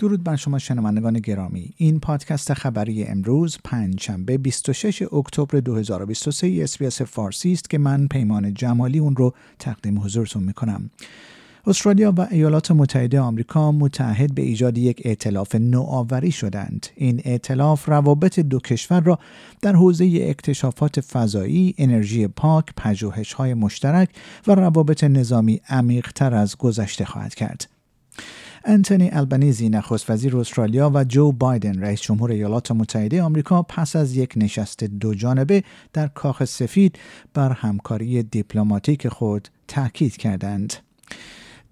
درود بر شما شنوندگان گرامی. این پادکست خبری امروز پنجشنبه 26 اکتبر 2023 اسپیس فارسی است که من پیمان جمالی اون رو تقدیم حضورتون می‌کنم. استرالیا و ایالات متحده آمریکا متعهد به ایجاد یک ائتلاف نوآوری شدند. این ائتلاف روابط دو کشور را در حوزه اکتشافات فضایی انرژی پاک پژوهش‌های مشترک و روابط نظامی عمیق‌تر از گذشته خواهد کرد. انتونی البنیزی نخست وزیر استرالیا و جو بایدن رئیس جمهور ایالات متحده آمریکا پس از یک نشست دو جانبه در کاخ سفید بر همکاری دیپلماتیک خود تاکید کردند.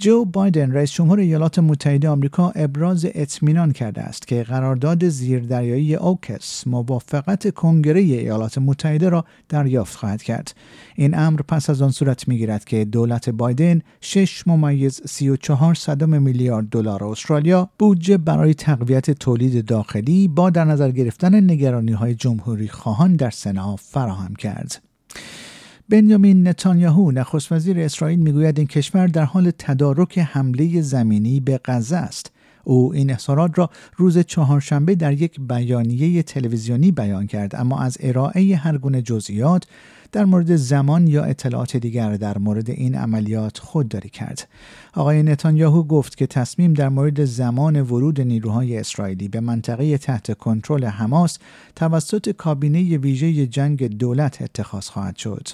جو بایدن رئیس جمهور ایالات متحده آمریکا ابراز اطمینان کرده است که قرارداد زیردریایی اوکس موافقت کنگره ایالات متحده را دریافت خواهد کرد. این امر پس از آن صورت می‌گیرد که دولت بایدن 6 ممیز 34 صدم میلیارد دلار استرالیا بودجه برای تقویت تولید داخلی با در نظر گرفتن نگرانی های جمهوری خواهان در سنا فراهم کرد. بنیامین نتانیاهو نخست وزیر اسرائیل می‌گوید این کشور در حال تدارک حمله زمینی به غزه است او این اظهارات را روز چهارشنبه در یک بیانیه تلویزیونی بیان کرد اما از ارائه هر گونه جزئیات در مورد زمان یا اطلاعات دیگر در مورد این عملیات خودداری کرد. آقای نتانیاهو گفت که تصمیم در مورد زمان ورود نیروهای اسرائیلی به منطقه تحت کنترل حماس توسط کابینه ویژه جنگ دولت اتخاذ خواهد شد.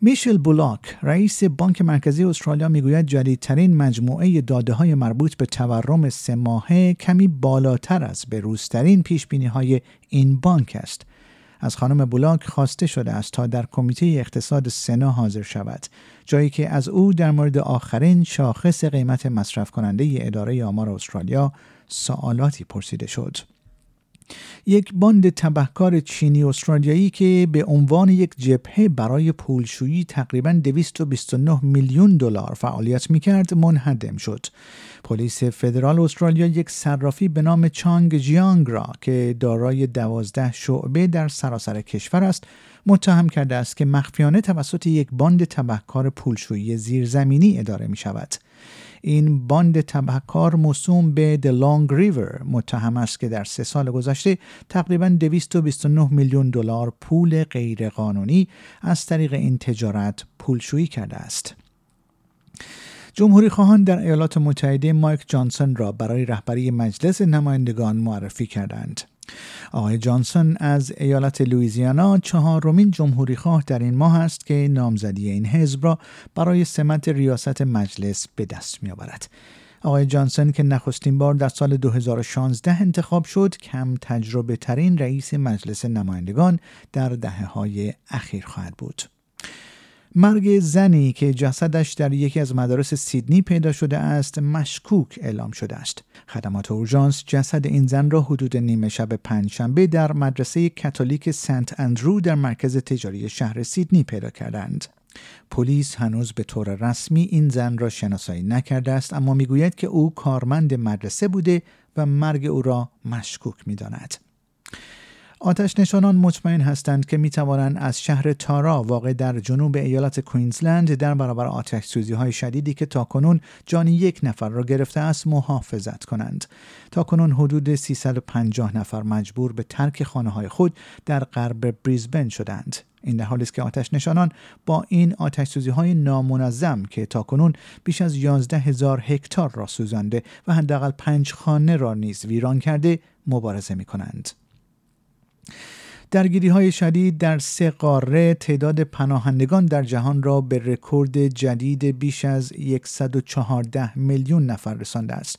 میشل بولاک رئیس بانک مرکزی استرالیا می‌گوید جدیدترین مجموعه داده های مربوط به تورم سه ماهه کمی بالاتر از بروزترین پیش بینی های این بانک است. از خانم بولاک خواسته شده است تا در کمیته اقتصاد سنا حاضر شود جایی که از او در مورد آخرین شاخص قیمت مصرف کننده اداره آمار استرالیا سوالاتی پرسیده شد. یک باند تبهکار چینی استرالیایی که به عنوان یک جبهه برای پولشویی تقریبا 229 میلیون دلار فعالیت می‌کرد منهدم شد. پلیس فدرال استرالیا یک صرافی به نام چانگ جیانگ را که دارای دوازده شعبه در سراسر کشور است متهم کرده است که مخفیانه توسط یک باند تبهکار پولشویی زیرزمینی اداره می شود. این باند تبهکار موسوم به The Long River متهم است که در سه سال گذشته تقریبا 229 میلیون دلار پول غیرقانونی از طریق این تجارت پولشویی کرده است. جمهوری خواهان در ایالات متحده مایک جانسون را برای رهبری مجلس نمایندگان معرفی کردند. آقای جانسون از ایالت لویزیانا چهارمین جمهوری خواه در این ماه است که نامزدی این حزب را برای سمت ریاست مجلس به دست می آورد. آقای جانسون که نخستین بار در سال 2016 انتخاب شد کم تجربه ترین رئیس مجلس نمایندگان در دهه های اخیر خواهد بود. مرگ زنی که جسدش در یکی از مدارس سیدنی پیدا شده است مشکوک اعلام شده است. خدمات اورژانس جسد این زن را حدود نیمه شب پنجشنبه در مدرسه کاتولیک سنت اندرو در مرکز تجاری شهر سیدنی پیدا کردند. پلیس هنوز به طور رسمی این زن را شناسایی نکرده است اما می‌گوید که او کارمند مدرسه بوده و مرگ او را مشکوک می‌داند. آتش نشانان مطمئن هستند که می توانند از شهر تارا واقع در جنوب ایالت کوینزلند در برابر آتش سوزی های شدیدی که تاکنون جان یک نفر را گرفته است محافظت کنند. تاکنون حدود 350 نفر مجبور به ترک خانه های خود در غرب بریزبن شدند. این در حالی است که آتش نشانان با این آتش سوزی های نامنظم که تاکنون بیش از 11 هزار هکتار را سوزانده و حداقل پنج خانه را نیز ویران کرده مبارزه می کنند. درگیری های شدید در سه قاره تعداد پناهندگان در جهان را به رکورد جدید بیش از 114 میلیون نفر رسانده است.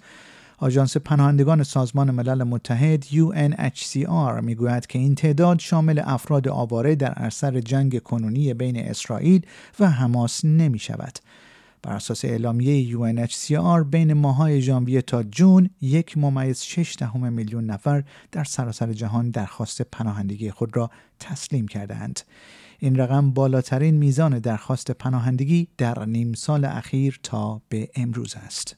آژانس پناهندگان سازمان ملل متحد UNHCR می‌گوید که این تعداد شامل افراد آواره در اثر جنگ کنونی بین اسرائیل و حماس نمی شود. بر اساس اعلامیه UNHCR بین ماهای ژانویه تا جون یک ممیز شش دهم میلیون نفر در سراسر جهان درخواست پناهندگی خود را تسلیم کردهاند. این رقم بالاترین میزان درخواست پناهندگی در نیم سال اخیر تا به امروز است.